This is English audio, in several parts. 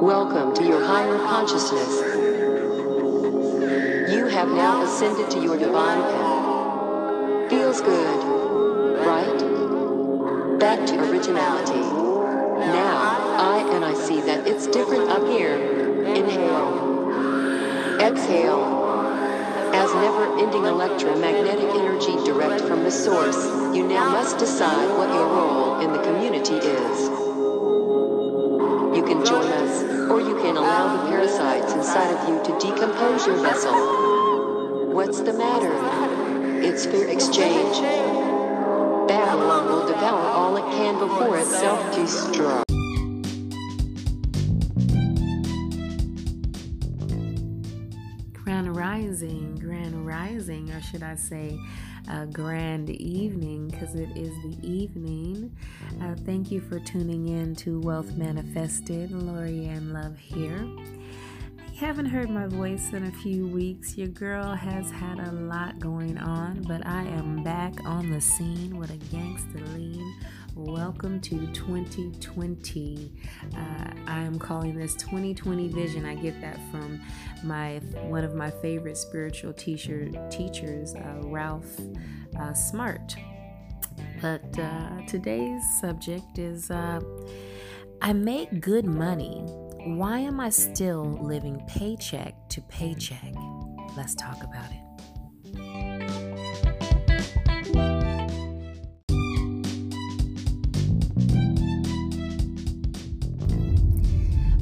Welcome to your higher consciousness. You have now ascended to your divine path. Feels good, right? Back to originality. Now, I and I see that it's different up here. Inhale. Exhale. As never-ending electromagnetic energy direct from the source, you now must decide what your role in the community is. You can join us, or you can allow the parasites inside of you to decompose your vessel. What's the matter? It's fair exchange. Babylon will devour all it can before it self-destructs. Grand Rising, Grand Rising, or should I say, a grand evening, because it is the evening. Uh, thank you for tuning in to Wealth Manifested. LorriAnne Love here. You haven't heard my voice in a few weeks. Your girl has had a lot going on, but I am back on the scene with a gangster lean Welcome to 2020. Uh, I am calling this 2020 vision. I get that from my one of my favorite spiritual teacher teachers, uh, Ralph uh, Smart. But uh, today's subject is uh, I make good money. Why am I still living paycheck to paycheck? Let's talk about it.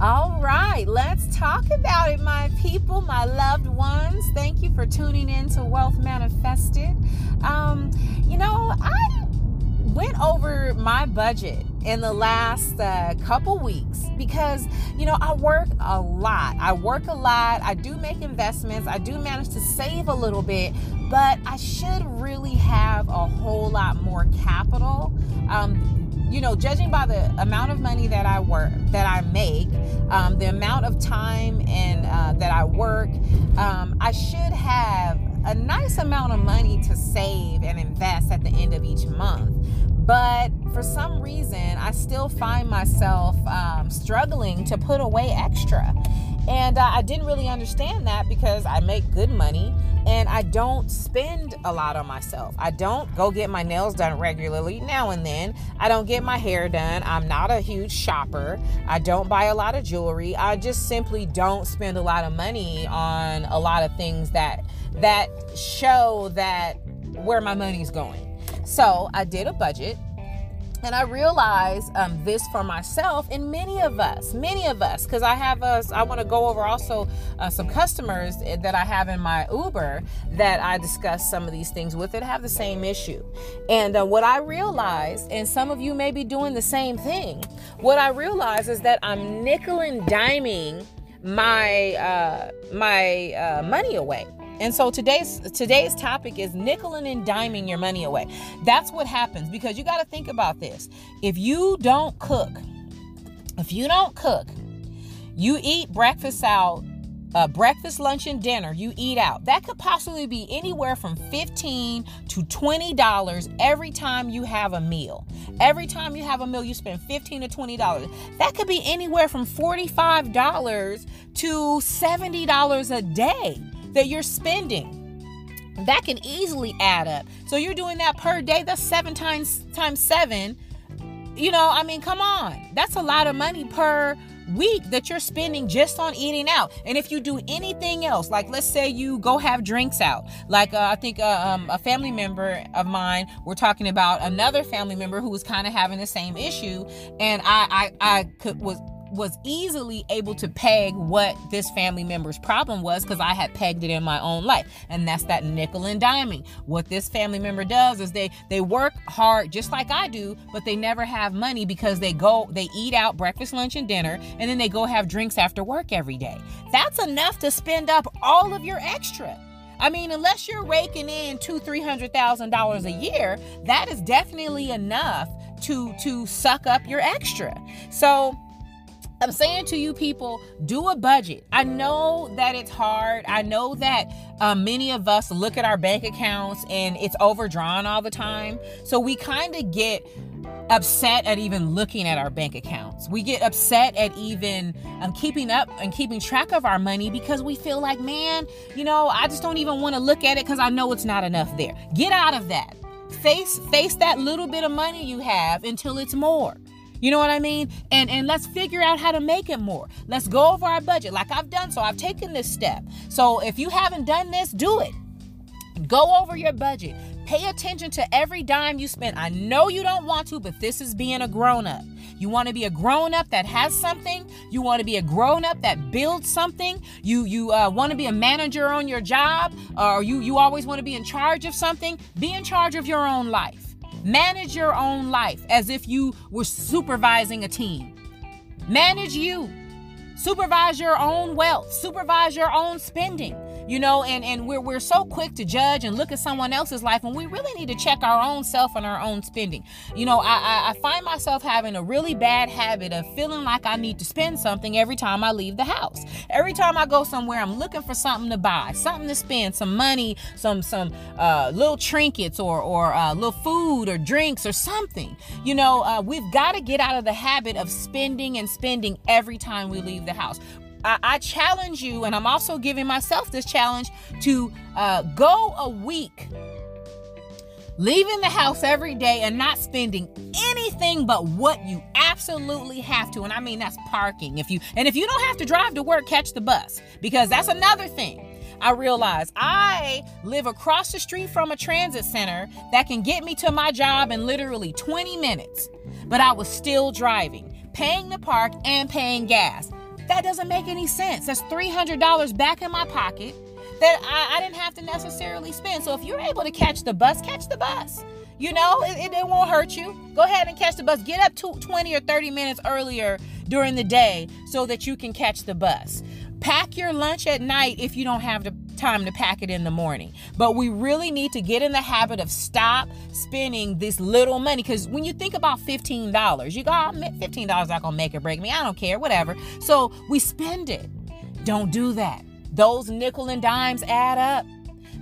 All right, let's talk about it, my people, my loved ones. Thank you for tuning in to Wealth Manifested. Um, you know, I went over my budget in the last uh, couple weeks because you know I work a lot. I work a lot. I do make investments. I do manage to save a little bit, but I should really have a whole lot more capital. Um, you know, judging by the amount of money that I work, that I make, um, the amount of time and uh, that I work, um, I should have a nice amount of money to save and invest at the end of each month. But for some reason, I still find myself um, struggling to put away extra. And uh, I didn't really understand that because I make good money and I don't spend a lot on myself. I don't go get my nails done regularly now and then. I don't get my hair done. I'm not a huge shopper. I don't buy a lot of jewelry. I just simply don't spend a lot of money on a lot of things that that show that where my money's going. So, I did a budget and I realize um, this for myself and many of us, many of us, because I have us. I want to go over also uh, some customers that I have in my Uber that I discuss some of these things with that have the same issue. And uh, what I realize, and some of you may be doing the same thing, what I realize is that I'm nickel and diming my uh, my uh, money away. And so today's today's topic is nickeling and diming your money away. That's what happens because you got to think about this. If you don't cook, if you don't cook, you eat breakfast out, uh, breakfast, lunch, and dinner. You eat out. That could possibly be anywhere from fifteen to twenty dollars every time you have a meal. Every time you have a meal, you spend fifteen to twenty dollars. That could be anywhere from forty-five dollars to seventy dollars a day that you're spending. That can easily add up. So you're doing that per day that's seven times times seven. You know i mean come on. That's a lot of money per week that you're spending just on eating out. And if you do anything else like let's say you go have drinks out. Like uh, i think uh, um, a family member of mine we're talking about another family member who was kind of having the same issue. And i i, I could was was easily able to peg what this family member's problem was because I had pegged it in my own life. And that's that nickel and diming. What this family member does is they they work hard just like I do, but they never have money because they go they eat out breakfast, lunch, and dinner, and then they go have drinks after work every day. That's enough to spend up all of your extra. I mean, unless you're raking in two, three hundred thousand dollars a year, that is definitely enough to to suck up your extra. So I'm saying to you people, do a budget. I know that it's hard. I know that um, many of us look at our bank accounts and it's overdrawn all the time. So we kind of get upset at even looking at our bank accounts. We get upset at even um, keeping up and keeping track of our money because we feel like, man, you know, I just don't even want to look at it because I know it's not enough there. Get out of that. Face face that little bit of money you have until it's more. You know what I mean? And and let's figure out how to make it more. Let's go over our budget like I've done so. I've taken this step. So if you haven't done this, do it. Go over your budget. Pay attention to every dime you spend. I know you don't want to, but this is being a grown up. You want to be a grown up that has something. You want to be a grown up that builds something. You you uh, want to be a manager on your job, or you you always want to be in charge of something. Be in charge of your own life. Manage your own life as if you were supervising a team. Manage you. Supervise your own wealth. Supervise your own spending you know and and we're, we're so quick to judge and look at someone else's life and we really need to check our own self and our own spending. You know I, I, I find myself having a really bad habit of feeling like i need to spend something every time i leave the house. Every time i go somewhere i'm looking for something to buy something to spend some money some some uh, little trinkets or or uh, little food or drinks or something. You know uh, we've got to get out of the habit of spending and spending every time we leave the house I, I challenge you, and I'm also giving myself this challenge to uh, go a week leaving the house every day and not spending anything but what you absolutely have to. And i mean that's parking. If you and if you don't have to drive to work catch the bus because that's another thing. I realize I live across the street from a transit center that can get me to my job in literally 20 minutes, but I was still driving, paying the park and paying gas. That doesn't make any sense. That's $300 back in my pocket that I, I, didn't have to necessarily spend. So if you're able to catch the bus, catch the bus. You know, it, it, it won't hurt you. Go ahead and catch the bus. Get up to 20 or 30 minutes earlier during the day so that you can catch the bus. Pack your lunch at night if you don't have the time to pack it in the morning. But we really need to get in the habit of stop spending this little money. Because when you think about $15, you go, oh, $15 not gonna make or break me. I don't care, whatever. So we spend it. Don't do that. Those nickel and dimes add up.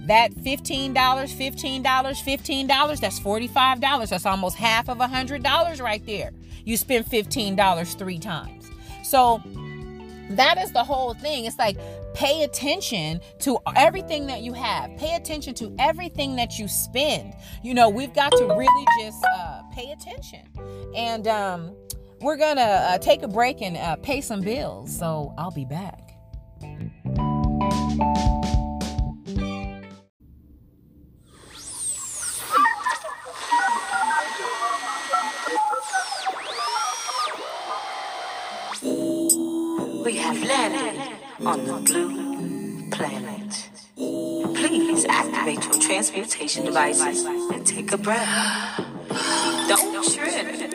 That $15, $15, $15, that's $45. That's almost half of a $100 right there. You spend $15 three times. So that is the whole thing. It's like pay attention to everything that you have. Pay attention to everything that you spend. You know, we've got to really just uh, pay attention. And um, we're gonna uh, take a break and uh, pay some bills. So I'll be back. On the blue planet. Please activate your transmutation devices and take a breath. Don't trip.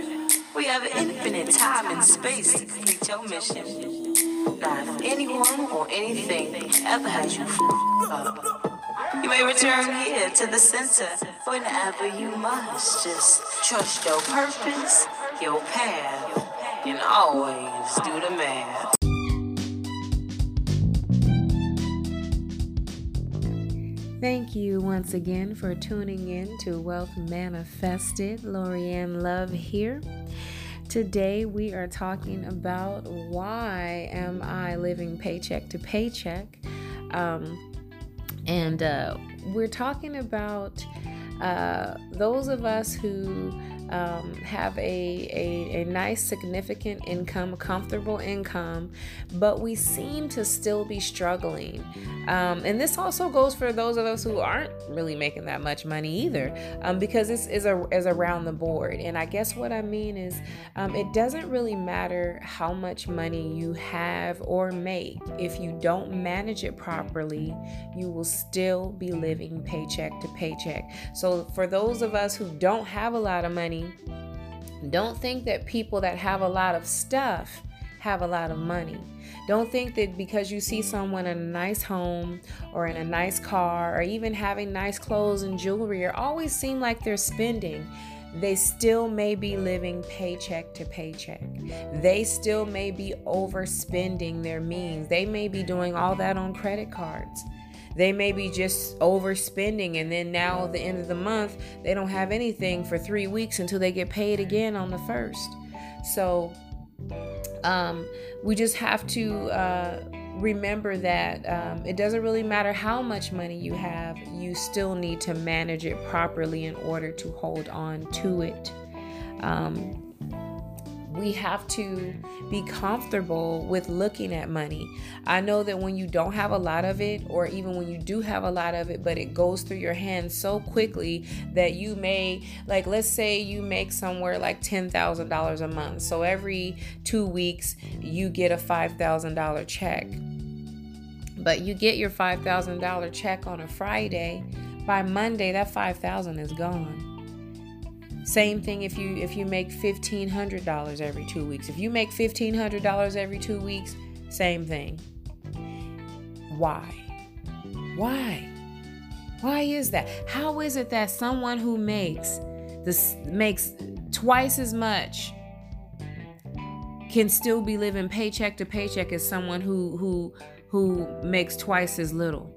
We have infinite time and space to complete your mission. Now, if anyone or anything ever has you up, you may return here to the center whenever you must. Just trust your purpose, your path, and always do the math. Thank you once again for tuning in to Wealth Manifested. LorriAnne Love here. Today we are talking about why am I living paycheck to paycheck, um, and uh, we're talking about uh, those of us who um, have a, a, a nice, significant income, comfortable income, but we seem to still be struggling. Um, and this also goes for those of us who aren't really making that much money either, um, because this is, a, is around the board. And I guess what I mean is um, it doesn't really matter how much money you have or make. If you don't manage it properly, you will still be living paycheck to paycheck. So for those of us who don't have a lot of money, don't think that people that have a lot of stuff have a lot of money. Don't think that because you see someone in a nice home or in a nice car or even having nice clothes and jewelry or always seem like they're spending, they still may be living paycheck to paycheck. They still may be overspending their means. They may be doing all that on credit cards. They may be just overspending, and then now at the end of the month, they don't have anything for three weeks until they get paid again on the first. So, um, we just have to uh, remember that um, it doesn't really matter how much money you have, you still need to manage it properly in order to hold on to it. Um, we have to be comfortable with looking at money. I know that when you don't have a lot of it, or even when you do have a lot of it, but it goes through your hands so quickly that you may, like, let's say you make somewhere like $10,000 a month. So every two weeks, you get a $5,000 check. But you get your $5,000 check on a Friday. By Monday, that 5000 is gone same thing if you if you make $1500 every 2 weeks. If you make $1500 every 2 weeks, same thing. Why? Why? Why is that? How is it that someone who makes this makes twice as much can still be living paycheck to paycheck as someone who who who makes twice as little?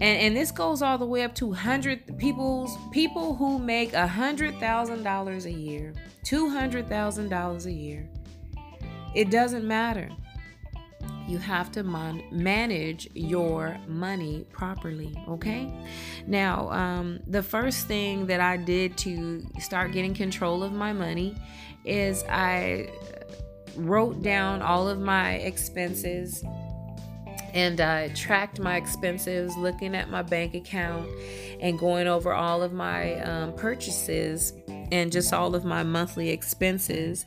And and this goes all the way up to hundred people's people who make a hundred thousand dollars a year, two hundred thousand dollars a year. It doesn't matter. You have to man- manage your money properly, okay? Now, um, the first thing that I did to start getting control of my money is I wrote down all of my expenses and I tracked my expenses, looking at my bank account and going over all of my um, purchases and just all of my monthly expenses.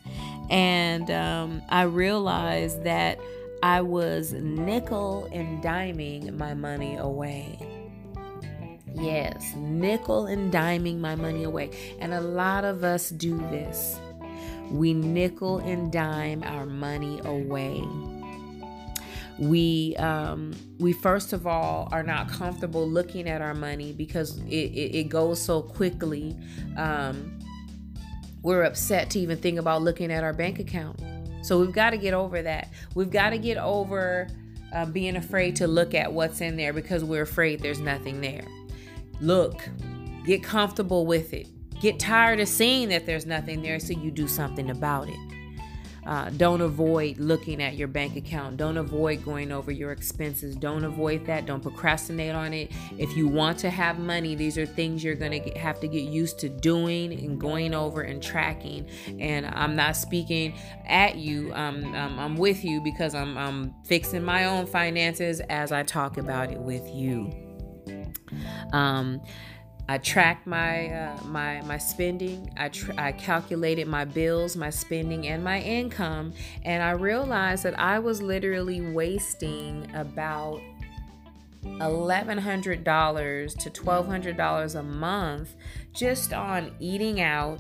And um, I realized that I was nickel and diming my money away. Yes, nickel and diming my money away. And a lot of us do this. We nickel and dime our money away we um, we first of all are not comfortable looking at our money because it, it, it goes so quickly. Um, we're upset to even think about looking at our bank account. So we've got to get over that. We've got to get over uh, being afraid to look at what's in there because we're afraid there's nothing there. Look get comfortable with it. Get tired of seeing that there's nothing there so you do something about it uh, don't avoid looking at your bank account. Don't avoid going over your expenses. Don't avoid that. Don't procrastinate on it. If you want to have money, these are things you're going to have to get used to doing and going over and tracking. And I'm not speaking at you, um, um, I'm with you because I'm, I'm fixing my own finances as I talk about it with you. Um, I tracked my uh, my my spending. I tr- I calculated my bills, my spending, and my income, and I realized that I was literally wasting about eleven hundred dollars to twelve hundred dollars a month just on eating out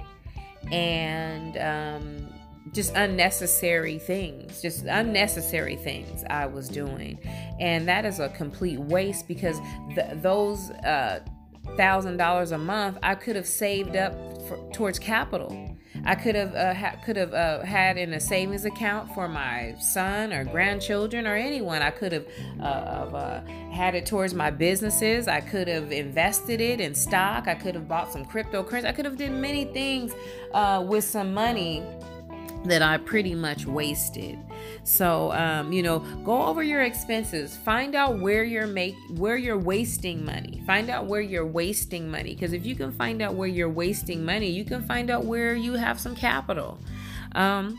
and um, just unnecessary things, just unnecessary things I was doing, and that is a complete waste because th- those. Uh, thousand dollars a month, I could have saved up for, towards capital. I could have uh, ha- could have uh, had in a savings account for my son or grandchildren or anyone. I could have uh, uh, had it towards my businesses. I could have invested it in stock. I could have bought some cryptocurrency. I could have did many things uh, with some money that I pretty much wasted. So, um, you know, go over your expenses. Find out where you're make where you're wasting money. Find out where you're wasting money because if you can find out where you're wasting money, you can find out where you have some capital. Um,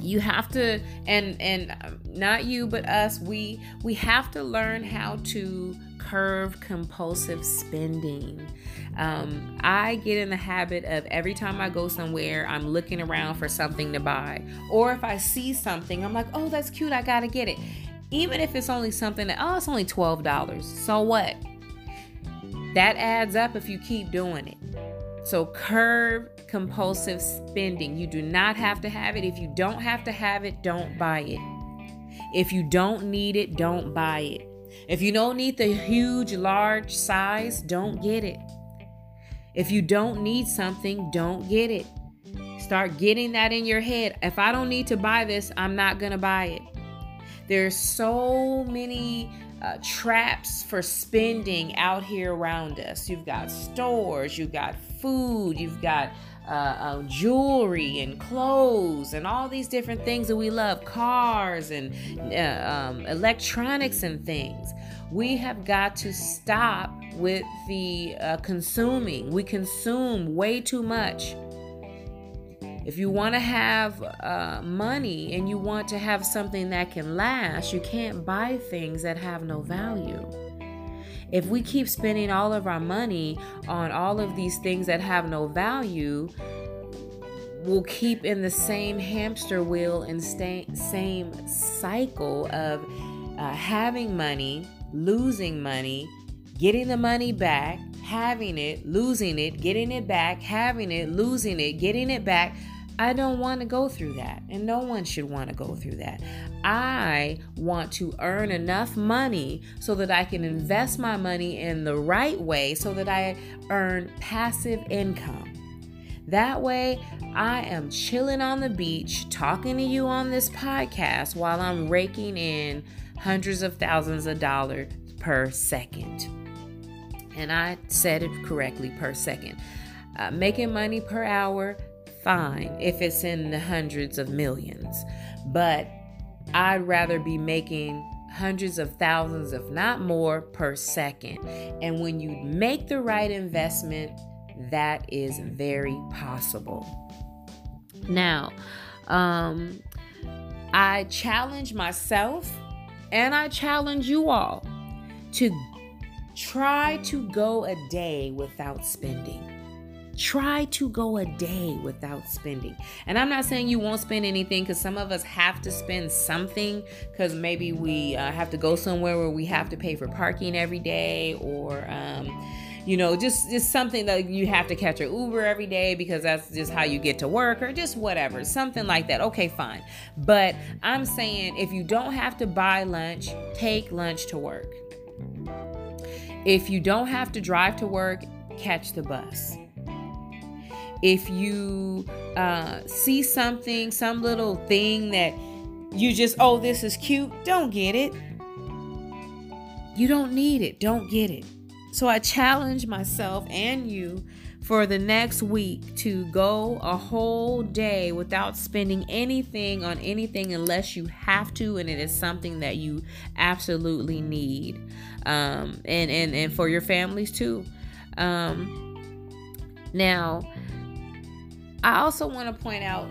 you have to and and um, not you but us we we have to learn how to curb compulsive spending um, i get in the habit of every time i go somewhere i'm looking around for something to buy or if i see something i'm like oh that's cute i gotta get it even if it's only something that oh it's only $12 so what that adds up if you keep doing it so curb compulsive spending. You do not have to have it. If you don't have to have it, don't buy it. If you don't need it, don't buy it. If you don't need the huge, large size, don't get it. If you don't need something, don't get it. Start getting that in your head. If I don't need to buy this, I'm not going to buy it. There's so many uh, traps for spending out here around us. You've got stores, you've got food, you've got uh, uh, jewelry and clothes and all these different things that we love, cars and uh, um, electronics and things. We have got to stop with the uh, consuming. We consume way too much. If you want to have uh, money and you want to have something that can last, you can't buy things that have no value. If we keep spending all of our money on all of these things that have no value, we'll keep in the same hamster wheel and stay, same cycle of uh, having money, losing money, getting the money back, having it, losing it, getting it back, having it, losing it, getting it back I don't want to go through that, and no one should want to go through that. I want to earn enough money so that I can invest my money in the right way so that I earn passive income. That way, I am chilling on the beach talking to you on this podcast while I'm raking in hundreds of thousands of dollars per second. And I said it correctly per second. Uh, making money per hour fine if it's in the hundreds of millions. But I'd rather be making hundreds of thousands, if not more, per second. And when you make the right investment, that is very possible. Now, um, I challenge myself and I challenge you all to try to go a day without spending. Try to go a day without spending. And I'm not saying you won't spend anything because some of us have to spend something because maybe we uh, have to go somewhere where we have to pay for parking every day or, um, you know, just just something that you have to catch an Uber every day because that's just how you get to work or just whatever, something like that. Okay, fine. But I'm saying if you don't have to buy lunch, take lunch to work. If you don't have to drive to work, catch the bus if you uh, see something, some little thing that you just, oh, this is cute, don't get it. You don't need it. Don't get it. So I challenge myself and you for the next week to go a whole day without spending anything on anything unless you have to and it is something that you absolutely need um, and, and and for your families too um, now I also want to point out,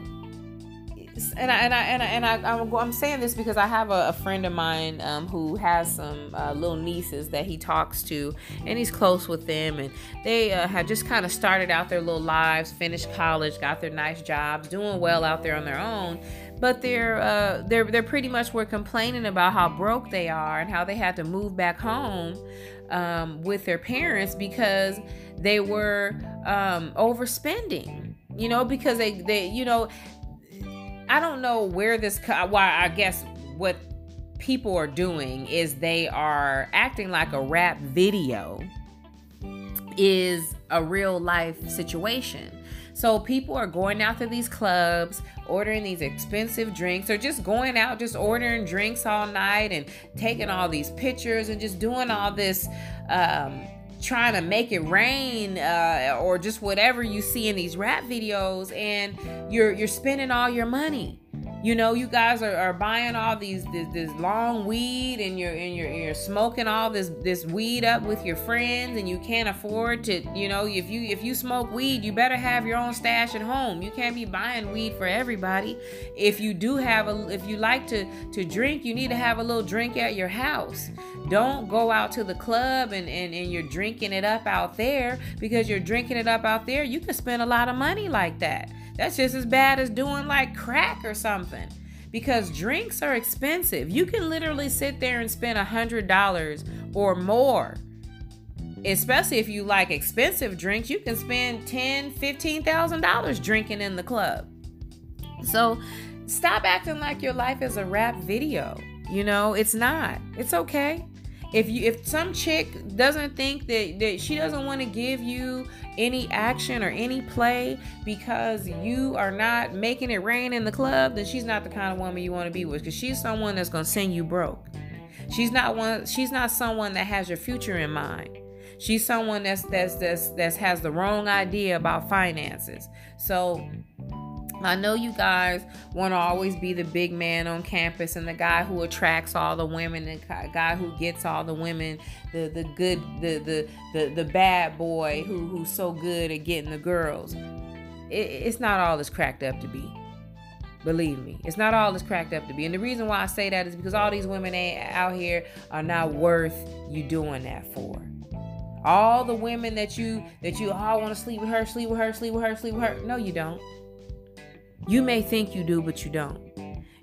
and I and I and I, and I I'm, I'm saying this because I have a, a friend of mine um, who has some uh, little nieces that he talks to, and he's close with them, and they uh, had just kind of started out their little lives, finished college, got their nice jobs, doing well out there on their own, but they're uh, they're they're pretty much were complaining about how broke they are and how they had to move back home um, with their parents because they were um, overspending you know, because they they you know, I don't know where this why I guess what people are doing is they are acting like a rap video is a real life situation. So people are going out to these clubs, ordering these expensive drinks, or just going out, just ordering drinks all night and taking all these pictures and just doing all this um, trying to make it rain uh, or just whatever you see in these rap videos and you're you're spending all your money you know, you guys are, are buying all mm-hmm. these this, this long weed and you're and you're you're smoking all this this weed up with your friends and you can't afford to, you know, if you if you smoke weed, you better have your own stash at home. You can't be buying weed for everybody. If you do have a if you like to to drink, you need to have a little drink at your house. Don't go out to the club and, and, and you're drinking it up out there because you're drinking it up out there. You can spend a lot of money like that. That's just as bad as doing like crack or something. Because drinks are expensive. You can literally sit there and spend a hundred dollars or more. Especially if you like expensive drinks, you can spend ten, fifteen thousand dollars drinking in the club. So stop acting like your life is a rap video. You know, it's not. It's okay. If you if some chick doesn't think that, that she doesn't want to give you any action or any play because you are not making it rain in the club then she's not the kind of woman you want to be with because she's someone that's going to send you broke. She's not one she's not someone that has your future in mind. She's someone that's that's that's that has the wrong idea about finances. So I know you guys want to always be the big man on campus and the guy who attracts all the women, the guy who gets all the women, the the good, the the the, the bad boy who who's so good at getting the girls. It, it's not all it's cracked up to be. Believe me, it's not all it's cracked up to be. And the reason why I say that is because all these women out here are not worth you doing that for all the women that you that you all want to sleep with her, sleep with her, sleep with her, sleep with her. No, you don't. You may think you do, but you don't.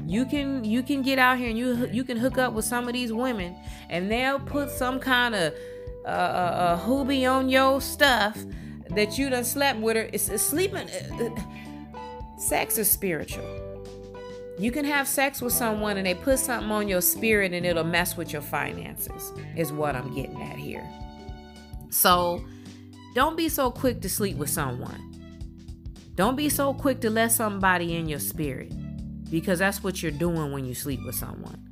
You can you can get out here and you you can hook up with some of these women, and they'll put some kind of uh, uh, uh hoobie on your stuff that you done slept with her. It's, it's sleeping. Uh, uh, sex is spiritual. You can have sex with someone and they put something on your spirit and it'll mess with your finances. Is what I'm getting at here. So, don't be so quick to sleep with someone. Don't be so quick to let somebody in your spirit because that's what you're doing when you sleep with someone.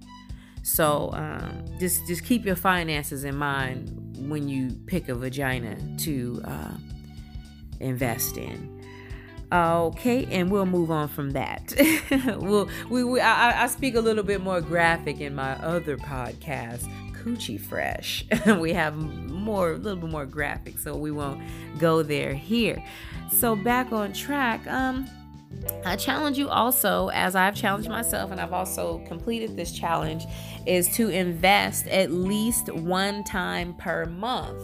So um, just just keep your finances in mind when you pick a vagina to uh, invest in. Okay, and we'll move on from that. we'll, we, we I, I speak a little bit more graphic in my other podcast, Coochie Fresh. we have more, a little bit more graphic, so we won't go there here. So back on track. Um, I challenge you also, as I've challenged myself, and I've also completed this challenge, is to invest at least one time per month.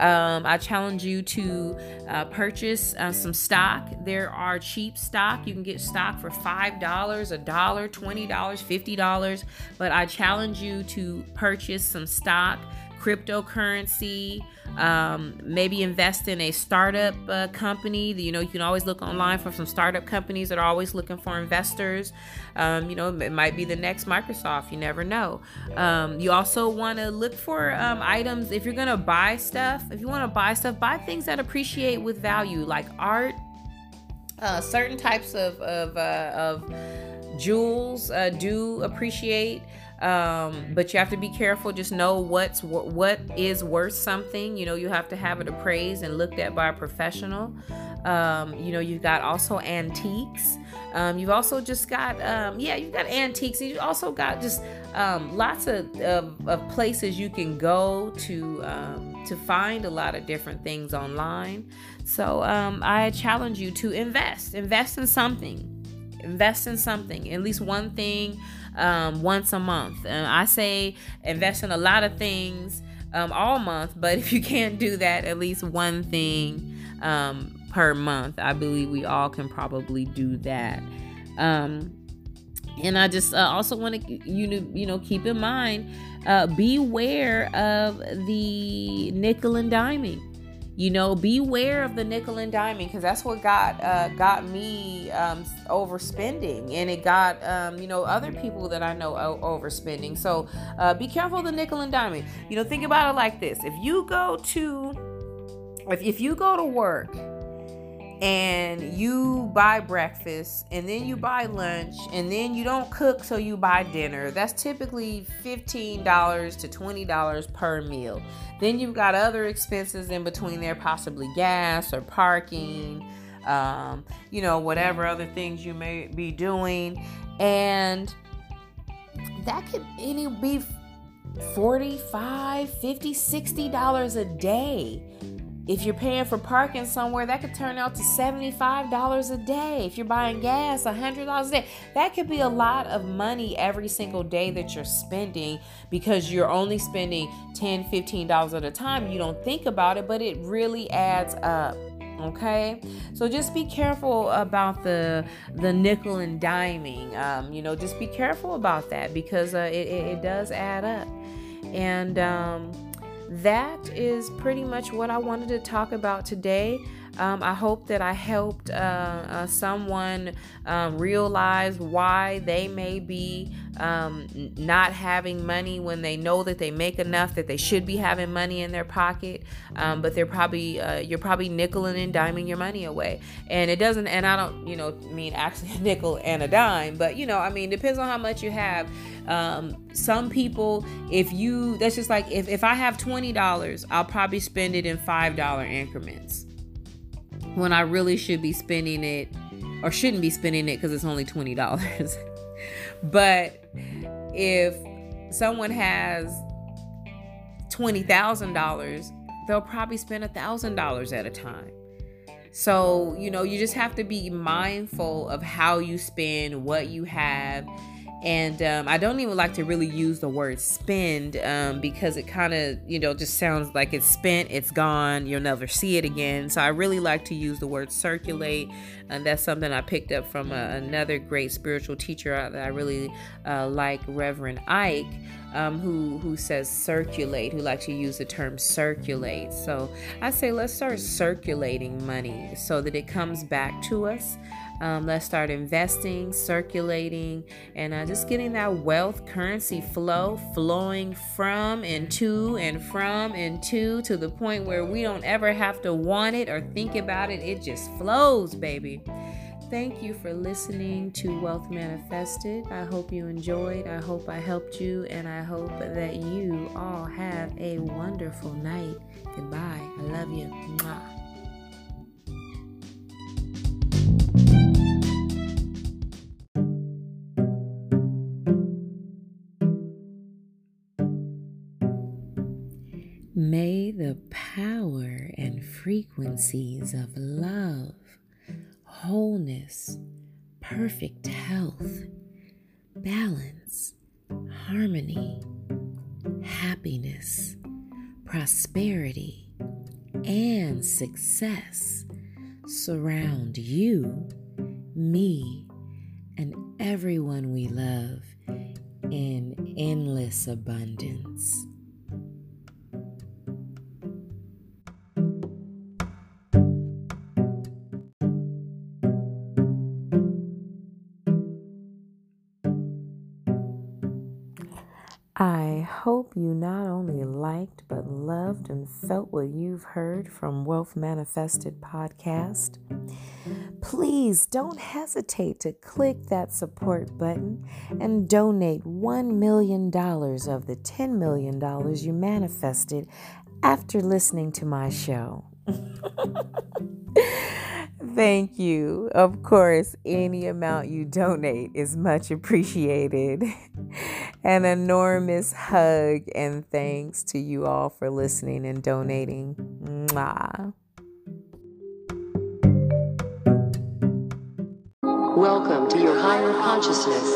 Um, I challenge you to uh, purchase uh, some stock. There are cheap stock. You can get stock for $5, a dollar, $20, $50. But I challenge you to purchase some stock cryptocurrency, um, maybe invest in a startup uh, company. You know, you can always look online for some startup companies that are always looking for investors. Um, you know, it might be the next Microsoft. You never know. Um, you also want to look for um, items if you're going to buy stuff. If you want to buy stuff, buy things that appreciate with value, like art, uh, certain types of of, uh, of jewels uh, do appreciate um, but you have to be careful. Just know what's what is worth something. You know you have to have it appraised and looked at by a professional. Um, you know you've got also antiques. Um, you've also just got um, yeah you've got antiques. And you've also got just um, lots of, of, of, places you can go to um, to find a lot of different things online. So i challenge you to invest. Invest in something invest in something at least one thing um, once a month. And I say invest in a lot of things um, all month, but if you can't do that, at least one thing um, per month. I believe we all can probably do that. Um, and I just uh, also want to you know you know keep in mind, uh, beware of the nickel and diming you know beware of the nickel and diming because that's what got uh, got me um, overspending. And it got um, you know other people that i know overspending. So uh, be careful the nickel and diming you know think about it like this. If you go to if, if you go to work and you buy breakfast and then you buy lunch and then you don't cook so you buy dinner. That's typically $15 to $20 per meal. Then you've got other expenses in between there possibly gas or parking um, you know whatever other things you may be doing. And that could any be 45 50 60 dollars a day if you're paying for parking somewhere, that could turn out to $75 a day. If you're buying gas, $100 a day. That could be a lot of money every single day that you're spending because you're only spending $10, $15 at a time. You don't think about it, but it really adds up okay so just be careful about the the nickel and diming um, you know just be careful about that because uh, it, it, it, does add up and um, that is pretty much what I wanted to talk about today. Um, I hope that I helped uh, uh, someone um, realize why they may be um, not having money when they know that they make enough that they should be having money in their pocket, um, but they're probably uh, you're probably nickeling and diming your money away, and it doesn't. And I don't, you know, mean actually a nickel and a dime, but you know, I mean, depends on how much you have. Um, some people, if you, that's just like if if I have twenty dollars, I'll probably spend it in five dollar increments when I really should be spending it or shouldn't be spending it because it's only $20. but if someone has $20,000, they'll probably spend $1,000 at a time. So, you know, you just have to be mindful of how you spend, what you have, and um, I don't even like to really use the word spend um, because it kind of, you know, just sounds like it's spent, it's gone, you'll never see it again. So I really like to use the word circulate. And that's something I picked up from a, another great spiritual teacher that I really uh, like, Reverend Ike. Um, who who says circulate, who likes to use the term circulate. So I say let's start circulating money so that it comes back to us. Um, let's start investing, circulating, and uh, just getting that wealth currency flow flowing from and to and from and to to the point where we don't ever have to want it or think about it. It just flows, baby. Thank you for listening to Wealth Manifested. I hope you enjoyed. I hope I helped you, and I hope that you all have a wonderful night. Goodbye. I love you. Mwah. The power and frequencies of love, wholeness, perfect health, balance, harmony, happiness, prosperity, and success surround you, me, and everyone we love in endless abundance. Hope you not only liked but loved and felt what you've heard from Wealth Manifested podcast. Please don't hesitate to click that support button and donate $1 million of the $10 million you manifested after listening to my show. Thank you. Of course, any amount you donate is much appreciated. An enormous hug and thanks to you all for listening and donating. Mwah. Welcome to your higher consciousness.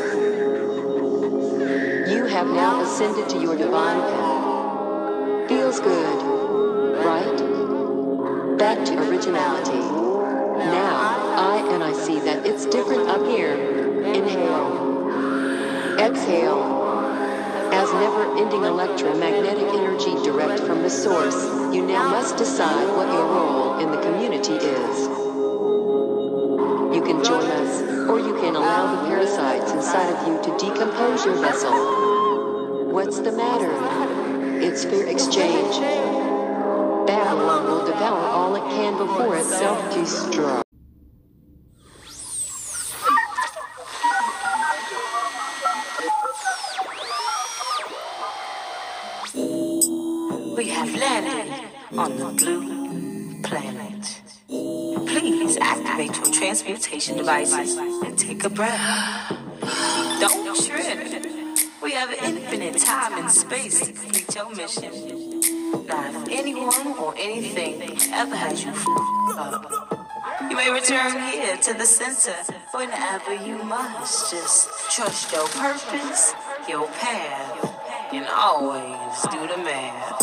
You have now ascended to your divine path. Feels good, right? Back to originality. Now, I and I see that it's different up here. Inhale. Exhale. As never-ending electromagnetic energy direct from the source, you now must decide what your role in the community is. You can join us, or you can allow the parasites inside of you to decompose your vessel. What's the matter? It's fair exchange. All it can before it self-destructs. We have landed on the blue planet. Please activate your transmutation devices and take a breath. Don't trip. We have infinite time and space to complete your mission. Anyone or anything ever has you up, you may return here to the center whenever you must. Just trust your purpose, your path, and always do the math.